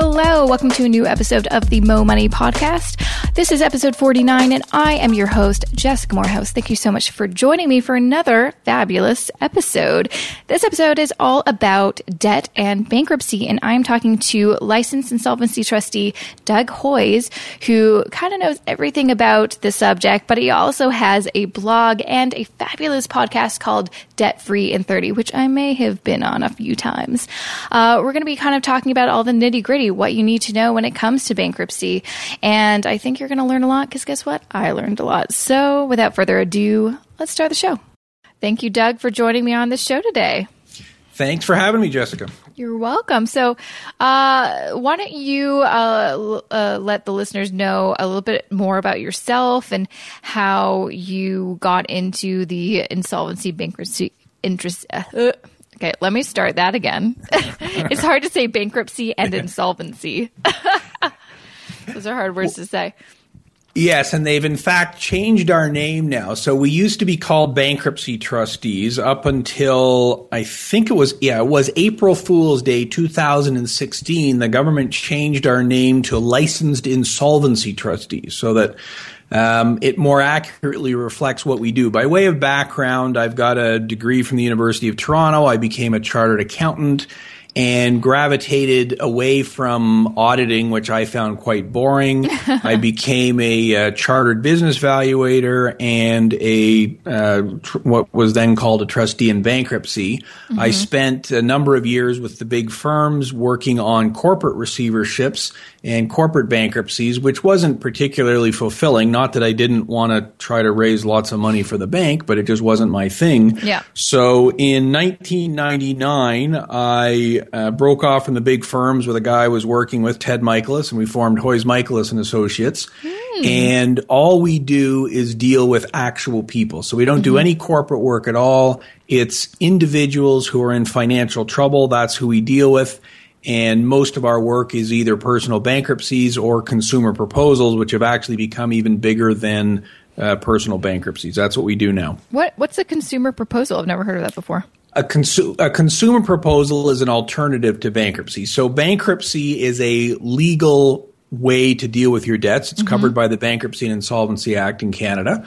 Hello, welcome to a new episode of the Mo Money Podcast. This is episode 49, and I am your host, Jessica Moorhouse. Thank you so much for joining me for another fabulous episode. This episode is all about debt and bankruptcy, and I'm talking to licensed insolvency trustee Doug Hoyes, who kind of knows everything about the subject, but he also has a blog and a fabulous podcast called Debt Free in 30, which I may have been on a few times. Uh, we're going to be kind of talking about all the nitty gritty, what you need to know when it comes to bankruptcy. And I think you're going to learn a lot because guess what? I learned a lot. So without further ado, let's start the show. Thank you, Doug, for joining me on the show today. Thanks for having me, Jessica. You're welcome. So, uh, why don't you uh, uh, let the listeners know a little bit more about yourself and how you got into the insolvency bankruptcy interest? Uh, Okay, let me start that again. it's hard to say bankruptcy and insolvency. Those are hard words to say. Yes, and they've in fact changed our name now. So we used to be called bankruptcy trustees up until I think it was yeah, it was April Fool's Day 2016. The government changed our name to licensed insolvency trustees so that um, it more accurately reflects what we do. By way of background, I've got a degree from the University of Toronto. I became a chartered accountant and gravitated away from auditing, which I found quite boring. I became a uh, chartered business valuator and a uh, tr- what was then called a trustee in bankruptcy. Mm-hmm. I spent a number of years with the big firms working on corporate receiverships and corporate bankruptcies, which wasn't particularly fulfilling. Not that I didn't want to try to raise lots of money for the bank, but it just wasn't my thing. Yeah. So in 1999, I uh, broke off from the big firms with a guy I was working with, Ted Michalos, and we formed Hoyes Michalos and Associates. Mm. And all we do is deal with actual people. So we don't mm-hmm. do any corporate work at all. It's individuals who are in financial trouble. That's who we deal with and most of our work is either personal bankruptcies or consumer proposals, which have actually become even bigger than uh, personal bankruptcies. That's what we do now. What What's a consumer proposal? I've never heard of that before. A, consu- a consumer proposal is an alternative to bankruptcy. So bankruptcy is a legal way to deal with your debts. It's mm-hmm. covered by the Bankruptcy and Insolvency Act in Canada.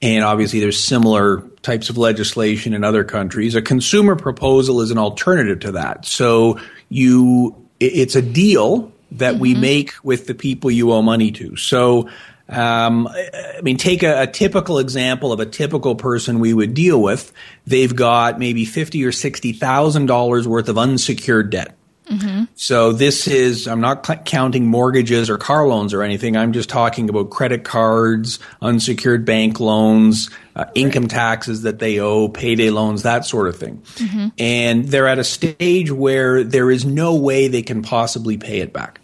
And obviously, there's similar types of legislation in other countries. A consumer proposal is an alternative to that. So you, it's a deal that mm-hmm. we make with the people you owe money to. So, um, I mean, take a, a, typical example of a typical person we would deal with. They've got maybe fifty or sixty thousand dollars worth of unsecured debt. Mm-hmm. So this is, I'm not c- counting mortgages or car loans or anything. I'm just talking about credit cards, unsecured bank loans, uh, right. income taxes that they owe, payday loans, that sort of thing. Mm-hmm. And they're at a stage where there is no way they can possibly pay it back.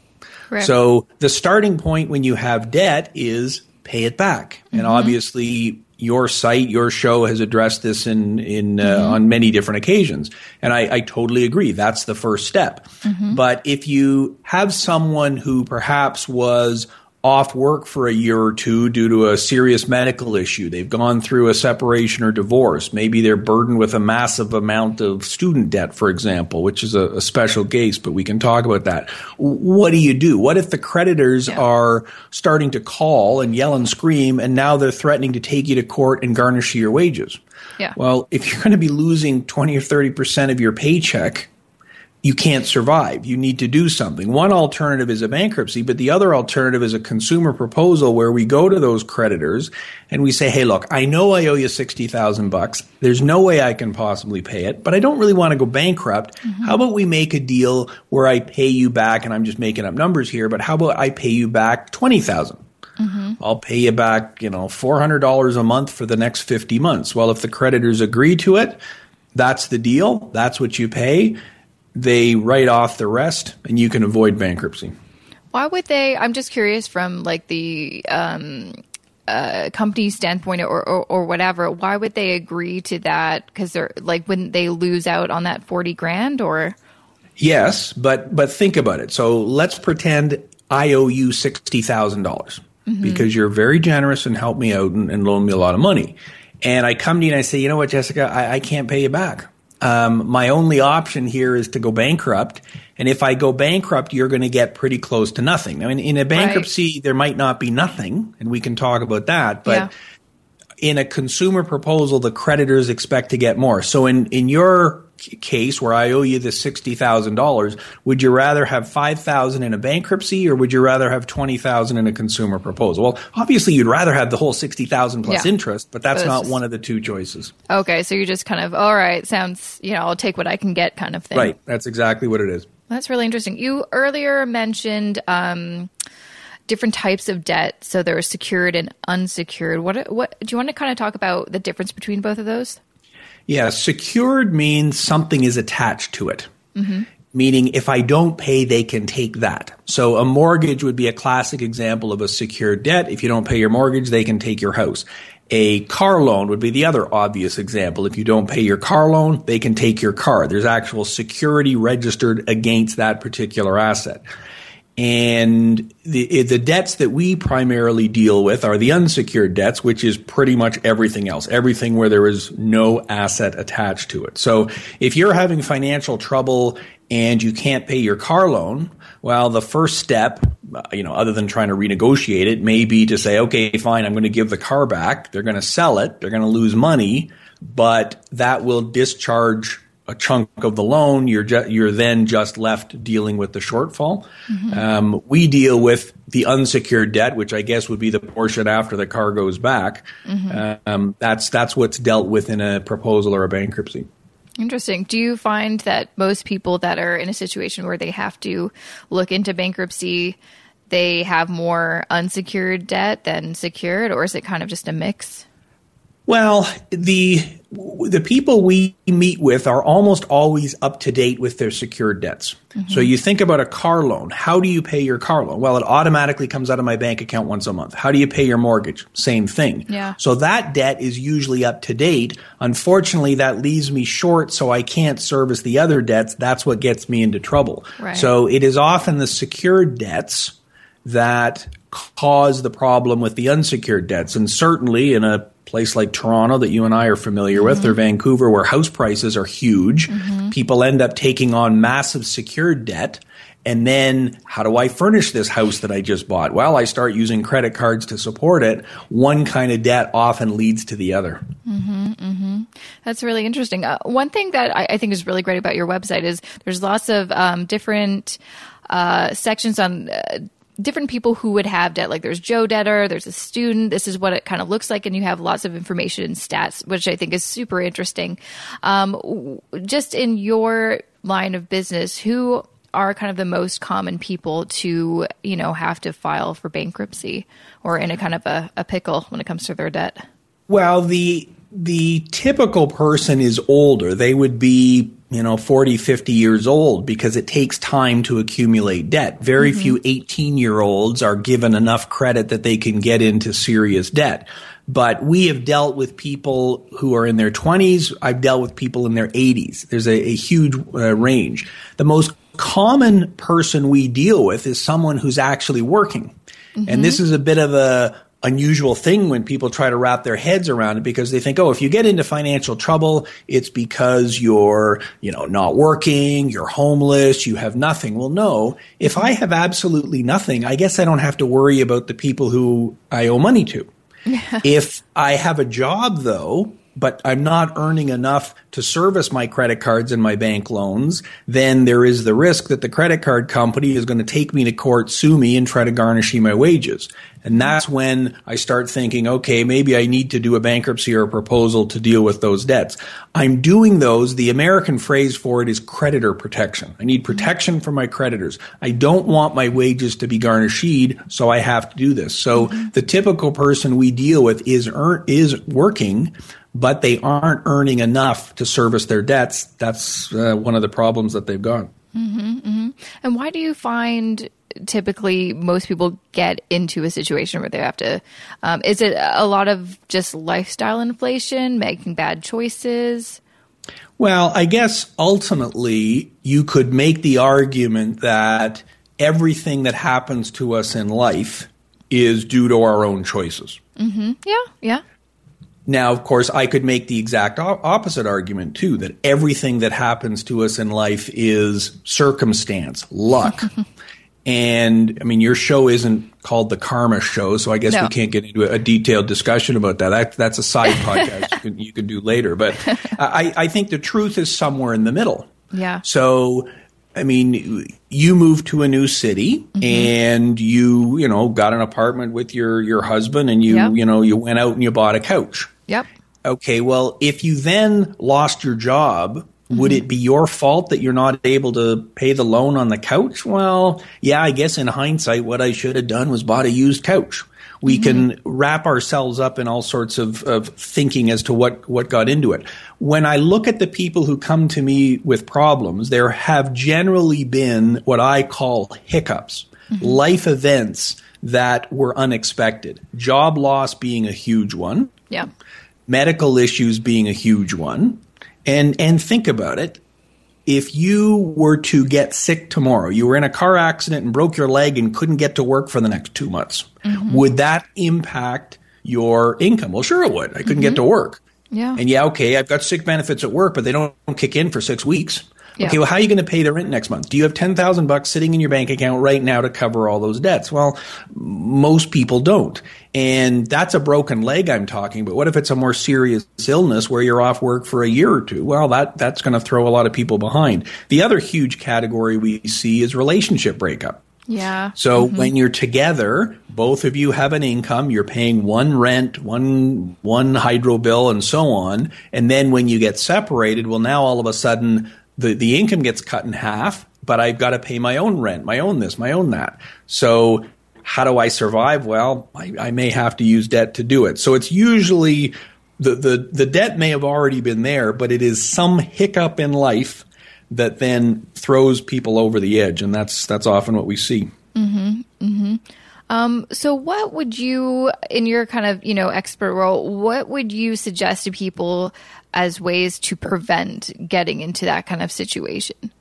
Correct. So the starting point when you have debt is pay it back. Mm-hmm. And obviously your site, your show has addressed this in in uh, mm-hmm. on many different occasions, and I, I, totally agree. That's the first step. Mm-hmm. But if you have someone who perhaps was off work for a year or two due to a serious medical issue. They've gone through a separation or divorce. Maybe they're burdened with a massive amount of student debt, for example, which is a, a special case, but we can talk about that. What do you do? What if the creditors yeah. are starting to call and yell and scream and now they're threatening to take you to court and garnish your wages? Yeah. Well, if you're going to be losing 20 or 30% of your paycheck, you can't survive. You need to do something. One alternative is a bankruptcy, but the other alternative is a consumer proposal where we go to those creditors and we say, "Hey, look, I know I owe you 60,000 bucks. There's no way I can possibly pay it, but I don't really want to go bankrupt. Mm-hmm. How about we make a deal where I pay you back and I'm just making up numbers here, but how about I pay you back 20,000?" Mm-hmm. I'll pay you back, you know, $400 a month for the next 50 months. Well, if the creditors agree to it, that's the deal. That's what you pay they write off the rest and you can avoid bankruptcy. Why would they? I'm just curious from like the um, uh, company standpoint or, or, or, whatever. Why would they agree to that? Because they're like, wouldn't they lose out on that 40 grand or? Yes, but but think about it. So let's pretend I owe you sixty thousand dollars mm-hmm. because you're very generous and helped me out and, and loaned me a lot of money. And I come to you and I say, you know what, Jessica, I, I can't pay you back. Um, my only option here is to go bankrupt. And if I go bankrupt, you're going to get pretty close to nothing. I mean, in a bankruptcy, right. there might not be nothing, and we can talk about that. But yeah. in a consumer proposal, the creditors expect to get more. So in, in your case where I owe you the sixty thousand dollars, would you rather have five thousand in a bankruptcy or would you rather have twenty thousand in a consumer proposal? Well, obviously you'd rather have the whole sixty thousand plus yeah. interest, but that's but not just, one of the two choices. Okay, so you're just kind of all right. Sounds you know I'll take what I can get kind of thing. Right. That's exactly what it is. That's really interesting. You earlier mentioned. Um, different types of debt. So there are secured and unsecured. What what do you want to kind of talk about the difference between both of those? Yeah, secured means something is attached to it. Mm-hmm. Meaning, if I don't pay, they can take that. So, a mortgage would be a classic example of a secured debt. If you don't pay your mortgage, they can take your house. A car loan would be the other obvious example. If you don't pay your car loan, they can take your car. There's actual security registered against that particular asset. And the, eh, the debts that we primarily deal with are the unsecured debts, which is pretty much everything else, everything where there is no asset attached to it. So if you're having financial trouble and you can't pay your car loan, well, the first step, uh, you know, other than trying to renegotiate it, may be to say, okay, fine, I'm going to give the car back. They're going to sell it. They're going to lose money, but that will discharge a chunk of the loan, you're ju- you're then just left dealing with the shortfall. Mm-hmm. Um, we deal with the unsecured debt, which I guess would be the portion after the car goes back. Mm-hmm. Um, that's that's what's dealt with in a proposal or a bankruptcy. Interesting. Do you find that most people that are in a situation where they have to look into bankruptcy, they have more unsecured debt than secured, or is it kind of just a mix? Well, the the people we meet with are almost always up to date with their secured debts. Mm-hmm. So you think about a car loan. How do you pay your car loan? Well, it automatically comes out of my bank account once a month. How do you pay your mortgage? Same thing. Yeah. So that debt is usually up to date. Unfortunately, that leaves me short, so I can't service the other debts. That's what gets me into trouble. Right. So it is often the secured debts that cause the problem with the unsecured debts. And certainly in a place like Toronto that you and I are familiar mm-hmm. with, or Vancouver, where house prices are huge, mm-hmm. people end up taking on massive secured debt. And then, how do I furnish this house that I just bought? Well, I start using credit cards to support it. One kind of debt often leads to the other. Mm-hmm, mm-hmm. That's really interesting. Uh, one thing that I, I, think is really great about your website is there's lots of um, different uh, sections on uh, different people who would have debt. Like there's Joe debtor, there's a student. This is what it kind of looks like, and you have lots of information and stats, which I think is super interesting. Um, just in your line of business, who are kind of the most common people to you know have to file for bankruptcy or in a kind of a, a pickle when it comes to their debt? Well, the the typical person is older. They would be you know 40 50 years old because it takes time to accumulate debt very mm-hmm. few 18 year olds are given enough credit that they can get into serious debt but we have dealt with people who are in their 20s i've dealt with people in their 80s there's a, a huge uh, range the most common person we deal with is someone who's actually working mm-hmm. and this is a bit of a unusual thing when people try to wrap their heads around it because they think, oh, if you get into financial trouble, it's because you're, you know, not working, you're homeless, you have nothing. Well, no. If I have absolutely nothing, I guess I don't have to worry about the people who I owe money to. if I have a job though, but I'm not earning enough to service my credit cards and my bank loans, then there is the risk that the credit card company is going to take me to court, sue me, and try to garnish my wages. And that's when I start thinking, okay, maybe I need to do a bankruptcy or a proposal to deal with those debts. I'm doing those. The American phrase for it is creditor protection. I need protection for my creditors. I don't want my wages to be garnished, so I have to do this. So the typical person we deal with is is working, but they aren't earning enough to service their debts. That's uh, one of the problems that they've got. Mm-hmm, mm-hmm. And why do you find typically most people get into a situation where they have to? Um, is it a lot of just lifestyle inflation, making bad choices? Well, I guess ultimately you could make the argument that everything that happens to us in life is due to our own choices. Mm-hmm. Yeah, yeah Now, of course, I could make the exact opposite argument too that everything that happens to us in life is circumstance, luck. and I mean, your show isn't called the Karma Show, so I guess no. we can't get into a detailed discussion about that. that that's a side podcast you can you can do later. But I, I think the truth is somewhere in the middle. Yeah. So I mean, you moved to a new city mm-hmm. and you, you know, got an apartment with your your husband and you, yep. you know, you went out and you bought a couch. Yep. Okay, well, if you then lost your job, would it be your fault that you're not able to pay the loan on the couch? Well, yeah, I guess in hindsight, what I should have done was bought a used couch. We mm-hmm. can wrap ourselves up in all sorts of, of thinking as to what, what got into it. When I look at the people who come to me with problems, there have generally been what I call hiccups, mm-hmm. life events that were unexpected. Job loss being a huge one. Yeah. Medical issues being a huge one. And and think about it if you were to get sick tomorrow, you were in a car accident and broke your leg and couldn't get to work for the next two months, mm-hmm. would that impact your income? Well, sure it would. I couldn't mm-hmm. get to work. Yeah. And yeah, okay, I've got sick benefits at work, but they don't kick in for six weeks. Yeah. Okay, well, how are you going to pay the rent next month? Do you have 10,000 bucks sitting in your bank account right now to cover all those debts? Well, most people don't. And that's a broken leg I'm talking, but what if it's a more serious illness where you're off work for a year or two? Well, that, that's going to throw a lot of people behind. The other huge category we see is relationship breakup. Yeah. So mm-hmm. when you're together, both of you have an income, you're paying one rent, one one hydro bill and so on, and then when you get separated, well now all of a sudden the, the income gets cut in half, but I've got to pay my own rent, my own this, my own that. So how do I survive? Well, I, I may have to use debt to do it. So it's usually the, the, the debt may have already been there, but it is some hiccup in life that then throws people over the edge. And that's, that's often what we see. Mm-hmm. Mm-hmm. Um, so what would you, in your kind of, you know, expert role, what would you suggest to people as ways to prevent getting into that kind of situation?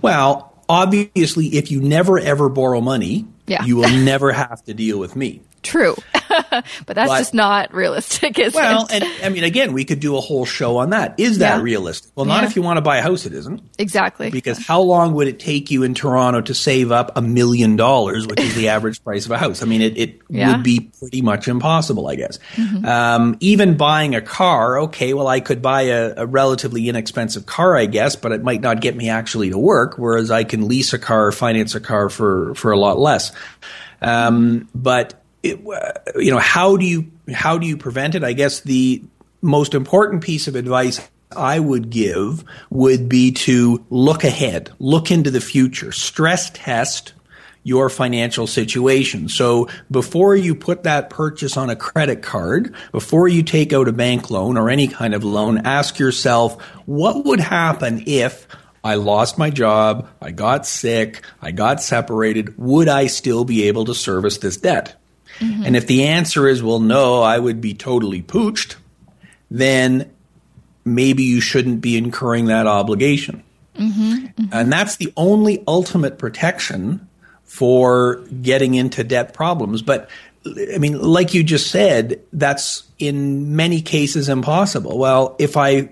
Well, obviously, if you never ever borrow money, yeah. you will never have to deal with me. True. but that's but, just not realistic, is well, it? and I mean, again, we could do a whole show on that. Is that yeah. realistic? Well, not yeah. if you want to buy a house, it isn't. Exactly. Because how long would it take you in Toronto to save up a million dollars, which is the average price of a house? I mean, it, it yeah. would be pretty much impossible, I guess. Mm-hmm. Um, even buying a car, okay, well, I could buy a, a relatively inexpensive car, I guess, but it might not get me actually to work, whereas I can lease a car or finance a car for, for a lot less. Um, but it, uh, you know, how do you how do you prevent it? I guess the most important piece of advice I would give would be to look ahead, look into the future, stress test your financial situation. So before you put that purchase on a credit card, before you take out a bank loan or any kind of loan, ask yourself, what would happen if I lost my job, I got sick, I got separated, would I still be able to service this debt? Mm-hmm. And if the answer is, well, no, I would be totally pooched, then maybe you shouldn't be incurring that obligation. Mm-hmm. Mm-hmm. And that's the only ultimate protection for getting into debt problems. But I mean, like you just said, that's in many cases impossible. Well, if I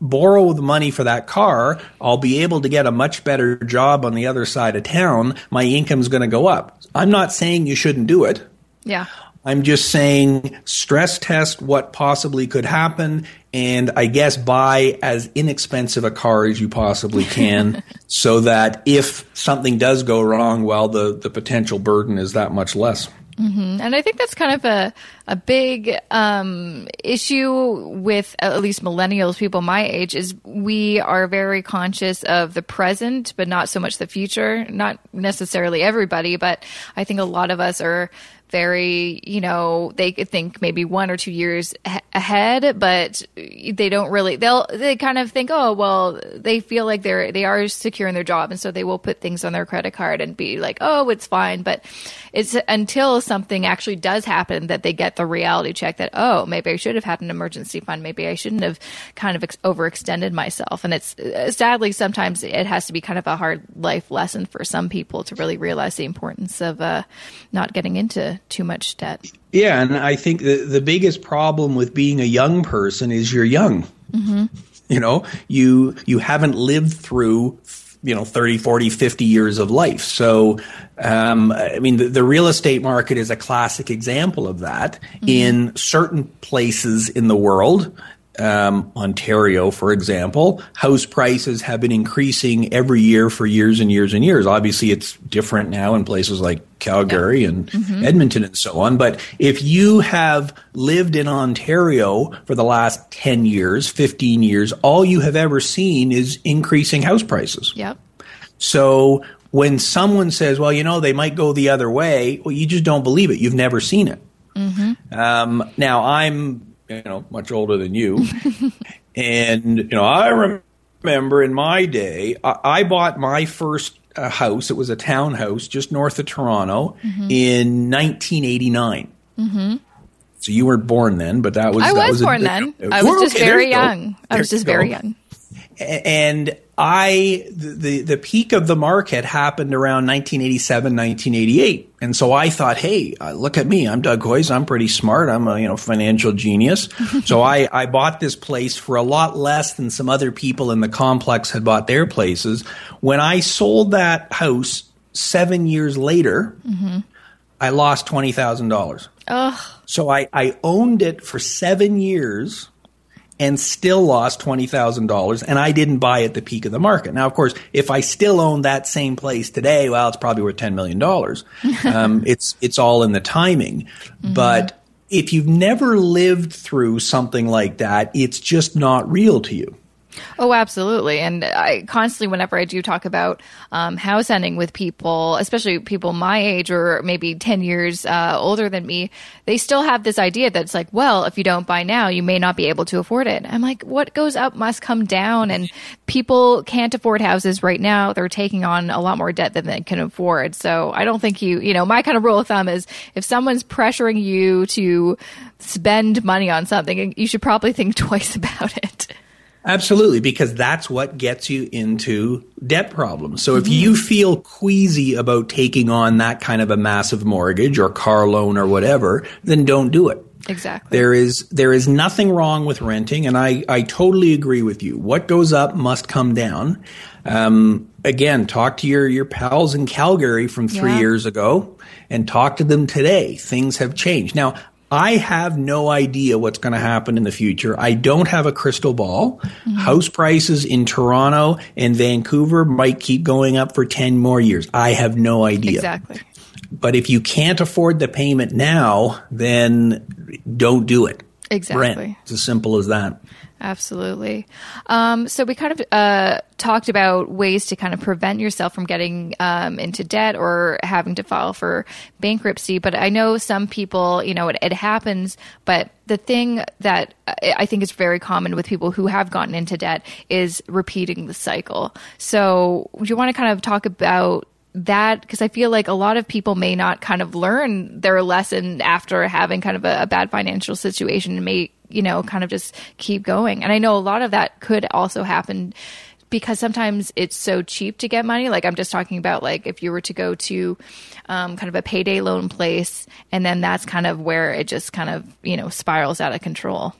borrow the money for that car, I'll be able to get a much better job on the other side of town. My income's going to go up. I'm not saying you shouldn't do it. Yeah. I'm just saying stress test what possibly could happen and I guess buy as inexpensive a car as you possibly can so that if something does go wrong, well, the, the potential burden is that much less. Mm-hmm. And I think that's kind of a, a big um, issue with at least millennials, people my age, is we are very conscious of the present, but not so much the future. Not necessarily everybody, but I think a lot of us are very, you know, they could think maybe one or two years ahead, but they don't really, they'll, they kind of think, oh, well, they feel like they're, they are secure in their job. And so they will put things on their credit card and be like, oh, it's fine. But it's until something actually does happen that they get the reality check that, oh, maybe I should have had an emergency fund. Maybe I shouldn't have kind of ex- overextended myself. And it's sadly, sometimes it has to be kind of a hard life lesson for some people to really realize the importance of uh, not getting into too much debt. Yeah, and I think the the biggest problem with being a young person is you're young. Mm-hmm. You know, you you haven't lived through you know 30 40 50 years of life so um, i mean the, the, real estate market is a classic example of that mm-hmm. in certain places in the world um, Ontario, for example, house prices have been increasing every year for years and years and years. Obviously, it's different now in places like Calgary and mm-hmm. Edmonton and so on. But if you have lived in Ontario for the last 10 years, 15 years, all you have ever seen is increasing house prices. Yep. So when someone says, well, you know, they might go the other way, well, you just don't believe it. You've never seen it. Mm-hmm. Um, now, I'm you know, much older than you. and, you know, I remember in my day, I, I bought my first uh, house. It was a townhouse just north of Toronto mm-hmm. in 1989. Mm-hmm. So you weren't born then, but that was. I was, was born a, then. I was just very young. I was just very young. And I the the peak of the market happened around 1987, 1988, and so I thought, hey, uh, look at me, I'm Doug Hoyes, I'm pretty smart, I'm a you know financial genius. so I I bought this place for a lot less than some other people in the complex had bought their places. When I sold that house seven years later, mm-hmm. I lost twenty thousand dollars. So I I owned it for seven years and still lost $20,000 and I didn't buy at the peak of the market. Now, of course, if I still own that same place today, well, it's probably worth $10 million. um, it's, it's all in the timing. Mm-hmm. But if you've never lived through something like that, it's just not real to you. Oh, absolutely. And I constantly, whenever I do talk about um, house hunting with people, especially people my age or maybe 10 years uh, older than me, they still have this idea that it's like, well, if you don't buy now, you may not be able to afford it. I'm like, what goes up must come down. And people can't afford houses right now. They're taking on a lot more debt than they can afford. So I don't think you, you know, my kind of rule of thumb is if someone's pressuring you to spend money on something, you should probably think twice about it. Absolutely, because that's what gets you into debt problems. So if mm-hmm. you feel queasy about taking on that kind of a massive mortgage or car loan or whatever, then don't do it. Exactly. There is there is nothing wrong with renting, and I, I totally agree with you. What goes up must come down. Um, again, talk to your your pals in Calgary from three yeah. years ago, and talk to them today. Things have changed. Now, I have no idea what's going to happen in the future. I don't have a crystal ball. Mm-hmm. House prices in Toronto and Vancouver might keep going up for 10 more years. I have no idea. Exactly. But if you can't afford the payment now, then don't do it. Exactly. Rent. It's as simple as that. Absolutely. Um, so we kind of uh, talked about ways to kind of prevent yourself from getting um, into debt or having to file for bankruptcy. But I know some people, you know, it, it, happens. But the thing that I think is very common with people who have gotten into debt is repeating the cycle. So do you want to kind of talk about that because I feel like a lot of people may not kind of learn their lesson after having kind of a, a, bad financial situation and may, you know, kind of just keep going. And I know a lot of that could also happen because sometimes it's so cheap to get money. Like I'm just talking about like if you were to go to um, kind of a payday loan place and then that's kind of where it just kind of, you know, spirals out of control.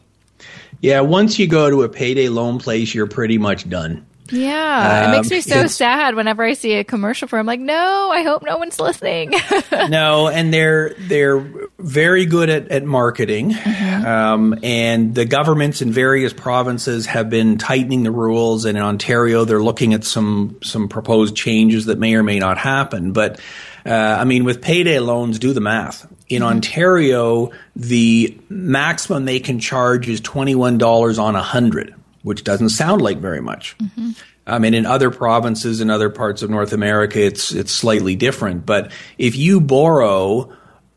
Yeah, once you go to a payday loan place, you're pretty much done. Yeah, um, it makes me so sad whenever I see a commercial for. I'm like, no, I hope no one's listening. no, and they're they're very good at at marketing, mm-hmm. um, and the governments in various provinces have been tightening the rules. And in Ontario, they're looking at some some proposed changes that may or may not happen. But uh, I mean, with payday loans, do the math. In mm-hmm. Ontario, the maximum they can charge is twenty one dollars on a hundred which doesn't sound like very much. Mm-hmm. Um, and in other provinces in other parts of North America, it's it's slightly different. But if you borrow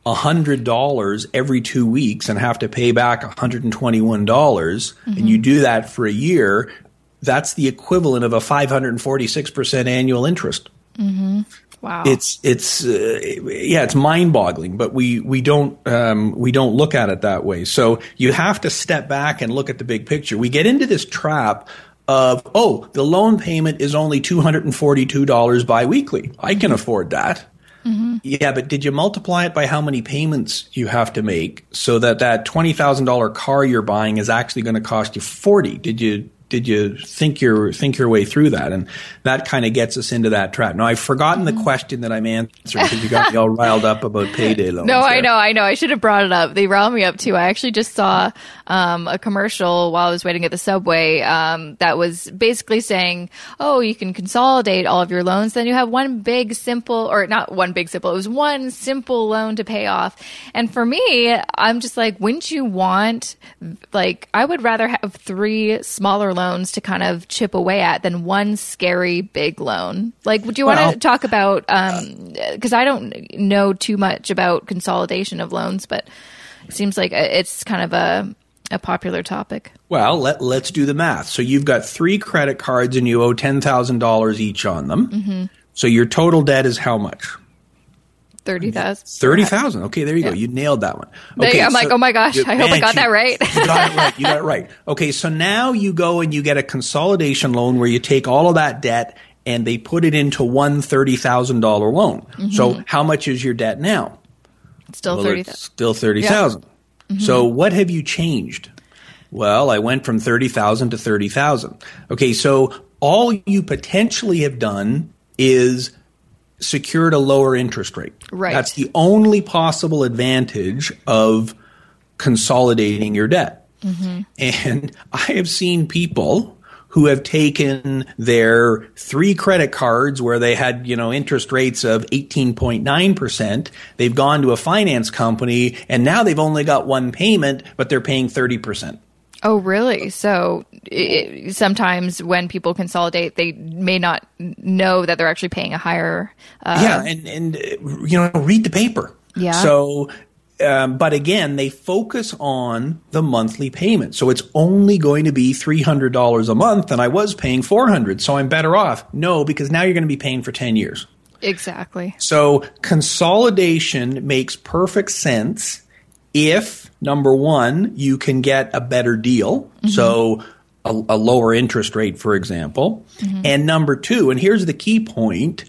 hundred dollars every two weeks and have to pay back hundred and twenty one dollars, mm-hmm. and you do that for a year, that's the equivalent of a five hundred and forty six percent annual interest. Mm-hmm. Wow. It's it's uh, yeah, it's mind-boggling, but we we don't um, we don't look at it that way. So you have to step back and look at the big picture. We get into this trap of oh, the loan payment is only two hundred and forty-two dollars biweekly. I can afford that. Mm-hmm. Yeah, but did you multiply it by how many payments you have to make so that that $20,000 car you're buying is actually going to cost you 40? Did you did you think your think your way through that? And that kind of gets us into that trap. Now I've forgotten the question that I'm answering because you got me all riled up about payday loans. No, there. I know, I know. I should have brought it up. They riled me up too. I actually just saw um, a commercial while I was waiting at the subway um, that was basically saying, "Oh, you can consolidate all of your loans. Then you have one big simple, or not one big simple. It was one simple loan to pay off." And for me, I'm just like, wouldn't you want like I would rather have three smaller loans loans to kind of chip away at than one scary big loan. Like, do you want to talk about? Because um, I don't know too much about consolidation of loans, but it seems like it's kind of a a popular topic. Well, let, let's do the math. So you've got three credit cards and you owe $10,000 each on them. Mm-hmm. So your total debt is how much? Thirty thousand. Thirty thousand. Okay, there you yeah. go. You nailed that one. Okay, I'm so like, oh my gosh, I hope I got you, that right. you got it right. You got it right. Okay, so now you go and you get a consolidation loan where you take all of that debt and they put it into one thirty thousand dollar loan. Mm-hmm. So how much is your debt now? Still well, thirty. Still thirty thousand. Yeah. Mm-hmm. So what have you changed? Well, I went from thirty thousand to thirty thousand. Okay, so all you potentially have done is secured a lower interest rate. Right. That's the only possible advantage of consolidating your debt. Mm-hmm. And I have seen people who have taken their three credit cards where they had, you know, interest rates of 18.9%. They've gone to a finance company and now they've only got one payment, but they're paying 30%. Oh, really? So it, sometimes when people consolidate, they may not know that they're actually paying a higher. Uh, yeah, and and you know, read the paper. Yeah. So. Um, but again, they focus on the monthly payment. So it's only going to be $300 a month and I was paying 400. So I'm better off. No, because now you're going to be paying for 10 years. Exactly. So consolidation makes perfect sense if number one, you can get a better deal. Mm-hmm. So a, a, lower interest rate, for example. Mm-hmm. And number two, and here's the key point,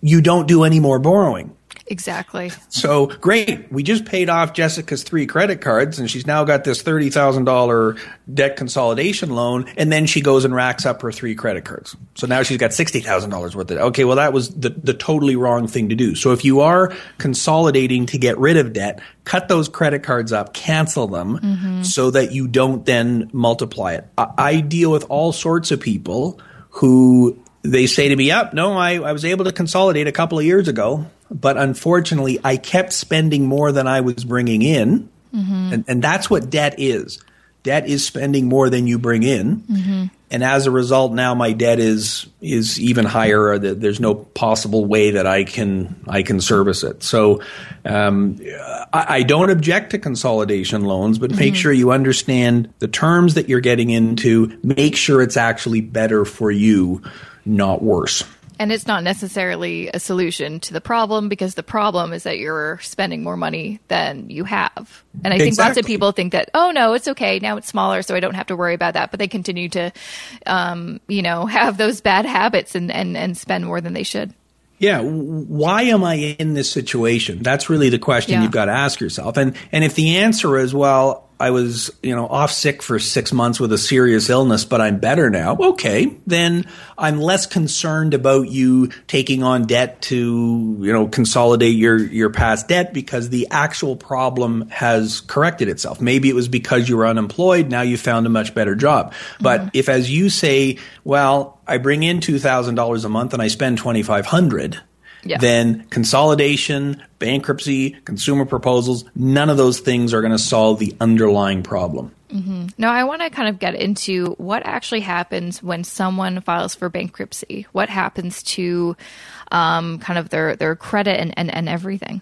you don't do any more borrowing. Exactly. So great. We just paid off Jessica's three credit cards and she's now got this $30,000 debt consolidation loan. And then she goes and racks up her three credit cards. So now she's got $60,000 worth of Okay. Well, that was the, the totally wrong thing to do. So if you are consolidating to get rid of debt, cut those credit cards up, cancel them mm-hmm. so that you don't then multiply it. I, I deal with all sorts of people who they say to me, yep, no, I, I was able to consolidate a couple of years ago but unfortunately, I kept spending more than I was bringing in. Mm-hmm. And, and that's what debt is. Debt is spending more than you bring in. Mm-hmm. And as a result, now my debt is is even higher. There's no possible way that I can I can service it. So um, I, I, don't object to consolidation loans, but mm-hmm. make sure you understand the terms that you're getting into. Make sure it's actually better for you, not worse. And it's not necessarily a solution to the problem because the problem is that you're spending more money than you have. And I think exactly. lots of people think that, oh no, it's okay. Now it's smaller, so I don't have to worry about that. But they continue to, um, you know, have those bad habits and, and, and spend more than they should. Yeah, why am I in this situation? That's really the question yeah. you've got to ask yourself. And and if the answer is well, I was, you know, off sick for six months with a serious illness, but I'm better now. Okay, then I'm less concerned about you taking on debt to, you know, consolidate your your past debt because the actual problem has corrected itself. Maybe it was because you were unemployed. Now you found a much better job. But mm-hmm. if, as you say, well, I bring in two thousand dollars a month and I spend twenty five hundred yeah. then consolidation, bankruptcy, consumer proposals, none of those things are going to solve the underlying problem. Mm-hmm. Now, I want to kind of get into what actually happens when someone files for bankruptcy. What happens to um, kind of their, their credit and, and, and everything?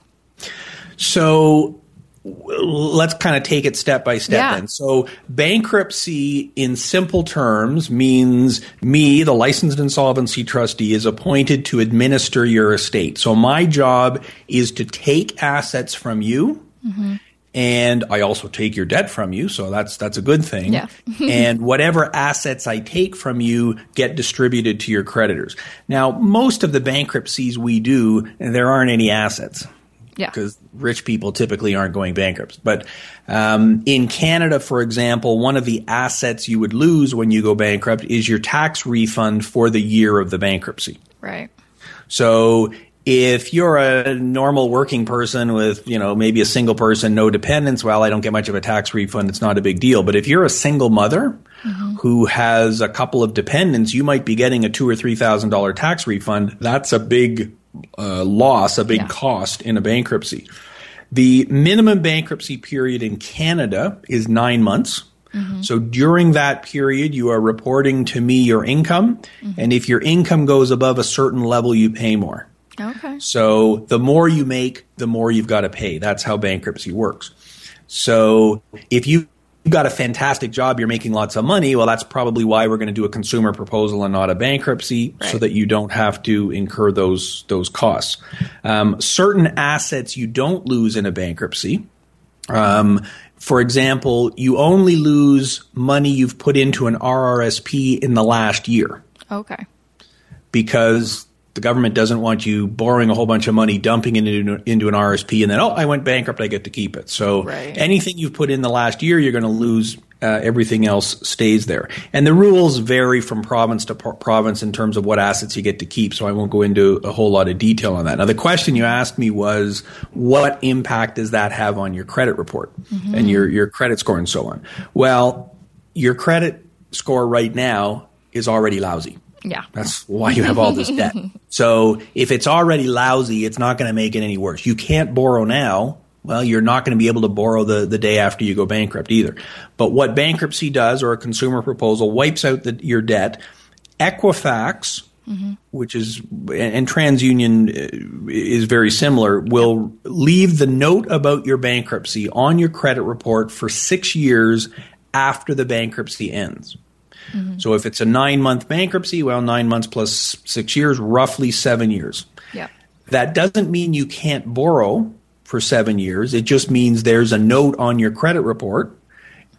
So, let's kind of take it step by step yeah. then. So bankruptcy in simple terms means me, the licensed insolvency trustee, is appointed to administer your estate. So my job is to take assets from you mm-hmm. and I also take your debt from you, so that's that's a good thing. Yeah. and whatever assets I take from you get distributed to your creditors. Now, most of the bankruptcies we do, there aren't any assets. Yeah. Because rich people typically aren't going bankrupt. But um, in Canada, for example, one of the assets you would lose when you go bankrupt is your tax refund for the year of the bankruptcy. Right. So if you're a normal working person with, you know, maybe a single person, no dependents, well, I don't get much of a tax refund. It's not a big deal. But if you're a single mother mm-hmm. who has a couple of dependents, you might be getting a two or three thousand dollar tax refund. That's a big uh, loss, a big yeah. cost in a bankruptcy. The minimum bankruptcy period in Canada is nine months. Mm-hmm. So during that period, you are reporting to me your income. Mm-hmm. And if your income goes above a certain level, you pay more. Okay. So the more you make, the more you've got to pay. That's how bankruptcy works. So if you you've got a fantastic job, you're making lots of money. Well, that's probably why we're going to do a consumer proposal and not a bankruptcy, right. so that you don't have to incur those those costs. Um, certain assets you don't lose in a bankruptcy. Um, for example, you only lose money you've put into an RRSP in the last year. Okay. Because the government doesn't want you borrowing a whole bunch of money, dumping it into, into an RSP, and then, oh, I went bankrupt, I get to keep it. So right. anything you've put in the last year, you're going to lose. Uh, everything else stays there. And the rules vary from province to pro- province in terms of what assets you get to keep. So I won't go into a whole lot of detail on that. Now, the question you asked me was, what impact does that have on your credit report mm-hmm. and your, your credit score and so on? Well, your credit score right now is already lousy. Yeah. That's why you have all this debt. so if it's already lousy, it's not going to make it any worse. You can't borrow now. Well, you're not going to be able to borrow the, the day after you go bankrupt either. But what bankruptcy does or a consumer proposal wipes out the, your debt. Equifax, mm-hmm. which is, and TransUnion uh, is very similar, will leave the note about your bankruptcy on your credit report for six years after the bankruptcy ends. Mm-hmm. So if it's a nine month bankruptcy, well, nine months plus six years, roughly seven years. Yeah. That doesn't mean you can't borrow for seven years. It just means there's a note on your credit report.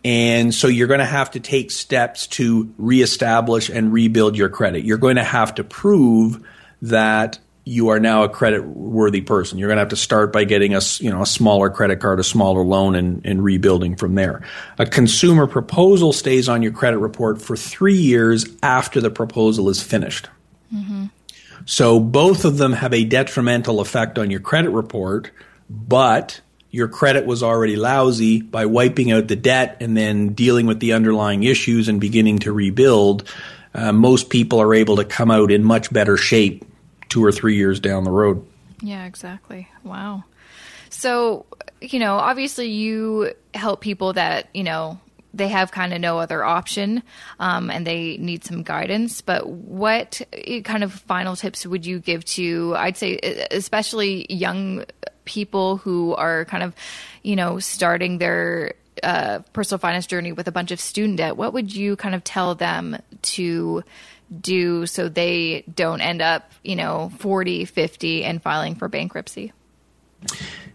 And so you're going to have to take steps to reestablish and rebuild your credit. You're going to have to prove that you are now a credit worthy person. You're going to have to start by getting a, you know, a smaller credit card, a smaller loan, and, and rebuilding from there. A consumer proposal stays on your credit report for three years after the proposal is finished. Mm-hmm. So both of them have a detrimental effect on your credit report, but your credit was already lousy by wiping out the debt and then dealing with the underlying issues and beginning to rebuild. Uh, most people are able to come out in much better shape two or three years down the road. Yeah, exactly. Wow. So, you know, obviously you help people that, you know, they have kind of no other option um, and they need some guidance. But what kind of final tips would you give to, I'd say, especially young people who are kind of, you know, starting their uh, personal finance journey with a bunch of student debt? What would you kind of tell them to do so they don't end up, you know, 40, 50 and filing for bankruptcy?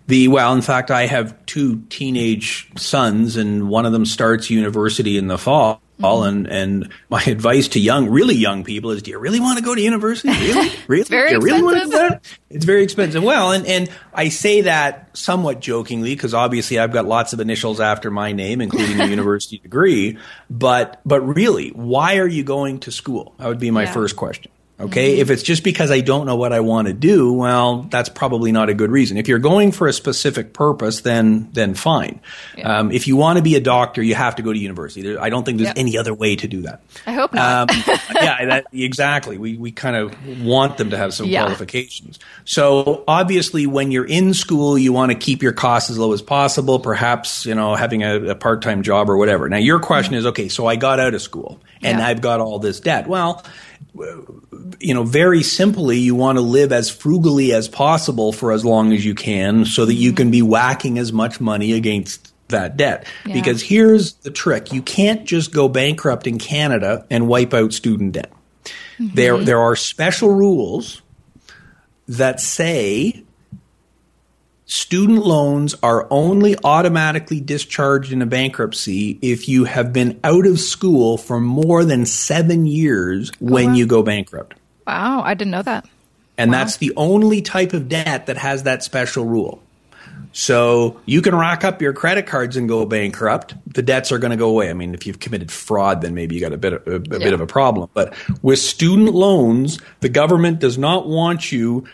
The well, in fact, I have two teenage sons, and one of them starts university in the fall. Mm-hmm. And and my advice to young, really young people is: Do you really want to go to university? Really, really? it's very do you expensive. really want to do that? It's very expensive. Well, and and I say that somewhat jokingly because obviously I've got lots of initials after my name, including a university degree. But but really, why are you going to school? That would be my yeah. first question. Okay. If it's just because I don't know what I want to do, well, that's probably not a good reason. If you're going for a specific purpose, then, then fine. Yeah. Um, if you want to be a doctor, you have to go to university. There, I don't think there's yep. any other way to do that. I hope not. Um, yeah, that, exactly. We, we kind of want them to have some yeah. qualifications. So obviously when you're in school, you want to keep your costs as low as possible, perhaps, you know, having a, a part-time job or whatever. Now your question mm-hmm. is, okay, so I got out of school and yeah. I've got all this debt. Well, you know, very simply, you want to live as frugally as possible for as long as you can so that you can be whacking as much money against that debt. Yeah. Because here's the trick. You can't just go bankrupt in Canada and wipe out student debt. Mm-hmm. There, there are special rules that say student loans are only automatically discharged in a bankruptcy if you have been out of school for more than seven years oh, when wow. you go bankrupt. Wow, I didn't know that. And Wow. that's the only type of debt that has that special rule. So you can rack up your credit cards and go bankrupt. The debts are going to go away. I mean, if you've committed fraud, then maybe you got a bit of, a, a bit of a problem. But with student loans, the government does not want you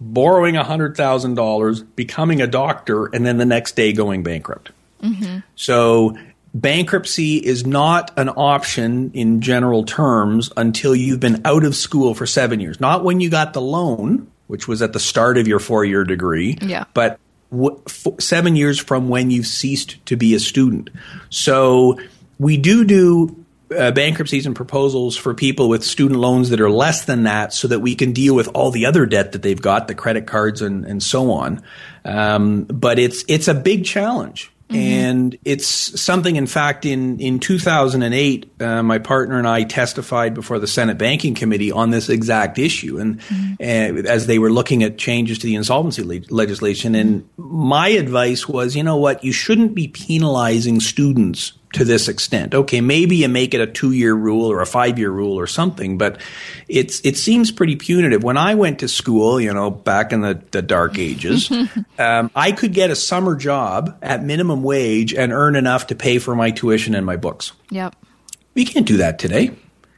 borrowing $100,000, becoming a doctor, and then the next day going bankrupt. Mm-hmm. So bankruptcy is not an option in general terms until you've been out of school for seven years. Not when you got the loan, which was at the start of your four year degree, Yeah. but w- f- seven years from when you've ceased to be a student. So we do do uh, bankruptcies and proposals for people with student loans that are less than that so that we can deal with all the other debt that they've got, the credit cards and, and so on. Um, but it's, it's a big challenge. And it's something, in fact, in, in 2008, uh, my partner and I testified before the Senate Banking Committee on this exact issue. And uh, as they were looking at changes to the insolvency le- legislation, and my advice was, you know what, you shouldn't be penalizing students to this extent. Okay, maybe you make it a two year rule or a five year rule or something, but it's it seems pretty punitive. When I went to school, you know, back in the, the dark ages, um, I could get a summer job at minimum wage and earn enough to pay for my tuition and my books. Yep. We can't do that today.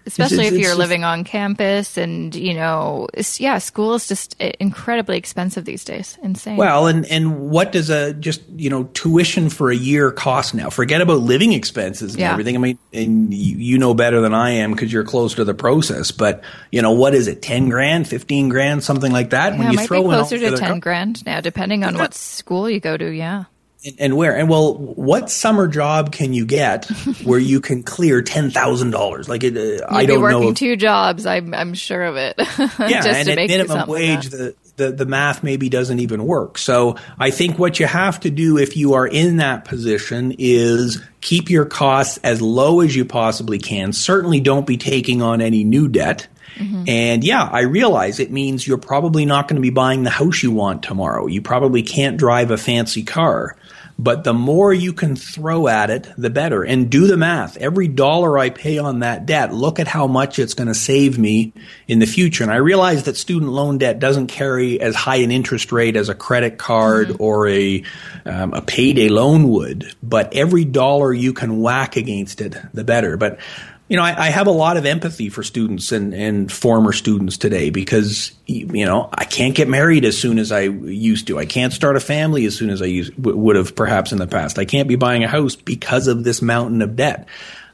Especially it's- if you're it's- living on campus and, you know, yeah, school is just incredibly expensive these days. Insane. Well, and and what does a just you know tuition for a year cost now? Forget about living expenses and Yeah. everything. I mean, and you, you know better than I am because you're close to the process. But you know what is it? Ten grand, fifteen grand, something like that. yeah, when you might throw be closer to 10 co- grand now, depending on what school you go to. Yeah. And, and where and well, what summer job can you get where you can clear ten thousand dollars? Like it, uh, I You'd don't be working know. if- two jobs. I'm, I'm sure of it. yeah, just and to at minimum like wage, that. the, the the math maybe doesn't even work. So I think what you have to do if you are in that position is keep your costs as low as you possibly can. Certainly, don't be taking on any new debt. Mm-hmm. And yeah, I realize it means you're probably not going to be buying the house you want tomorrow. You probably can't drive a fancy car. But the more you can throw at it, the better. And do the math. Every dollar I pay on that debt, look at how much it's going to save me in the future. And I realize that student loan debt doesn't carry as high an interest rate as a credit card or a, um, a payday loan would. But every dollar you can whack against it, the better. But you know, I, I have a lot of empathy for students and, and former students today because, you know, I can't get married as soon as I used to. I can't start a family as soon as I used, w- would have perhaps in the past. I can't be buying a house because of this mountain of debt.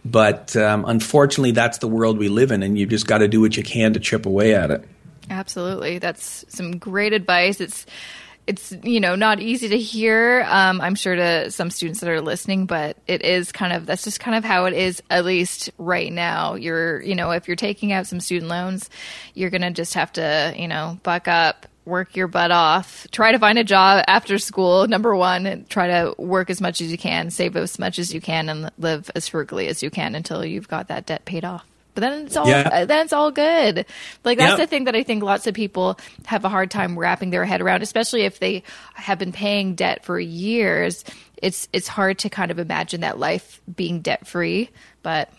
But um, unfortunately, that's the world we live in, and you've just got to do what you can to chip away at it. Absolutely. That's some great advice. It's it's you know not easy to hear um, i'm sure to some students that are listening but it is kind of that's just kind of how it is at least right now. You're you know if you're taking out some student loans you're gonna just have to you know buck up work your butt off try to find a job after school number one try to work as much as you can save as much as you can and live as frugally as you can until you've got that debt paid off but then it's all Yeah. uh, then it's all good. Like that's Yeah. the thing that I think lots of people have a hard time wrapping their head around, especially if they have been paying debt for years. It's it's hard to kind of imagine that life being debt free, but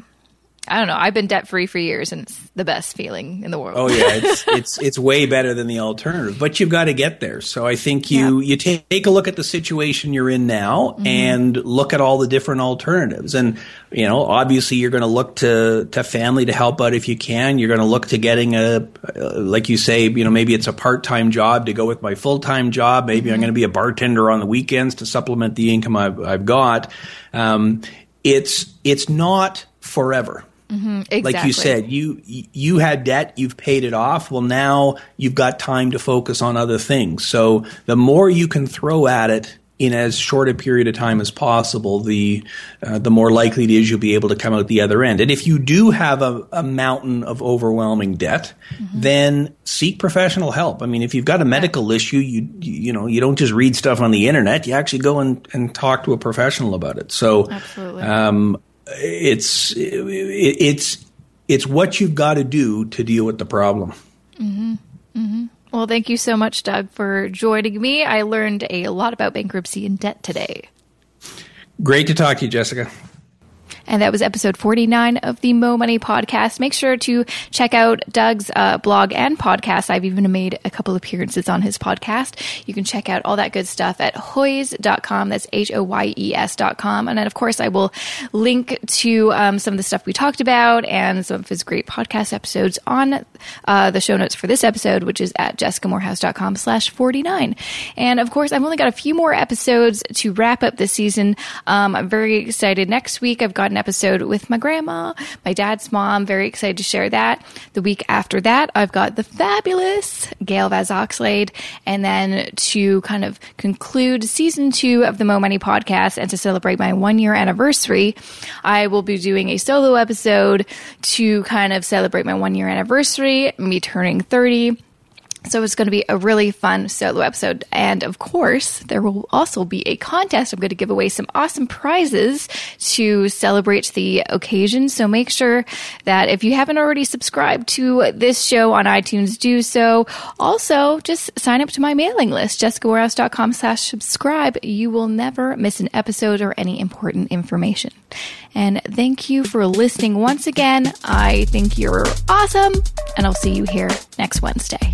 I don't know. I've been debt free for years, and it's the best feeling in the world. Oh yeah, it's it's it's way better than the alternative, but you've got to get there. So I think you you take, take a look at the situation you're in now and look at all the different alternatives. And you know, obviously, you're going to look to to family to help out if you can. You're going to look to getting a uh, like you say, you know, maybe it's a part time job to go with my full time job. Maybe I'm going to be a bartender on the weekends to supplement the income I've, I've got. Um, it's it's not forever exactly. like you said you you had debt you've paid it off. Well now you've got time to focus on other things. So the more you can throw at it in as short a period of time as possible the uh, the more likely it is you'll be able to come out the other end. And if you do have a, a mountain of overwhelming debt then seek professional help. I mean if you've got a medical issue you you know you don't just read stuff on the internet. You actually go and, and talk to a professional about it. So Absolutely. um, it's it's it's what you've got to do to deal with the problem. Well, Well, thank you so much, Doug, for joining me. I learned a lot about bankruptcy and debt today. Great to talk to you, Jessica. And that was episode 49 of the Mo Money podcast. Make sure to check out Doug's uh, blog and podcast. I've even made a couple appearances on his podcast. You can check out all that good stuff at hoyes.com. That's H O Y E S.com. And then, of course, I will link to um, some of the stuff we talked about and some of his great podcast episodes on uh, the show notes for this episode, which is at jessicamoorhouse.com slash 49. And of course, I've only got a few more episodes to wrap up this season. Um, I'm very excited. Next week, I've got an episode with my grandma, my dad's mom. Very excited to share that. The week after that, I've got the fabulous Gail Vaz Oxlade. And then to kind of conclude season two of the Mo Money podcast and to celebrate my one year anniversary, I will be doing a solo episode to kind of celebrate my one year anniversary, me turning 30 so it's going to be a really fun solo episode. And of course, there will also be a contest. I'm going to give away some awesome prizes to celebrate the occasion. So make sure that if you haven't already subscribed to this show on iTunes, do so. Also, just sign up to my mailing list, jessicamoorhouse.com slash subscribe. You will never miss an episode or any important information. And thank you for listening once again. I think you're awesome. And I'll see you here next Wednesday.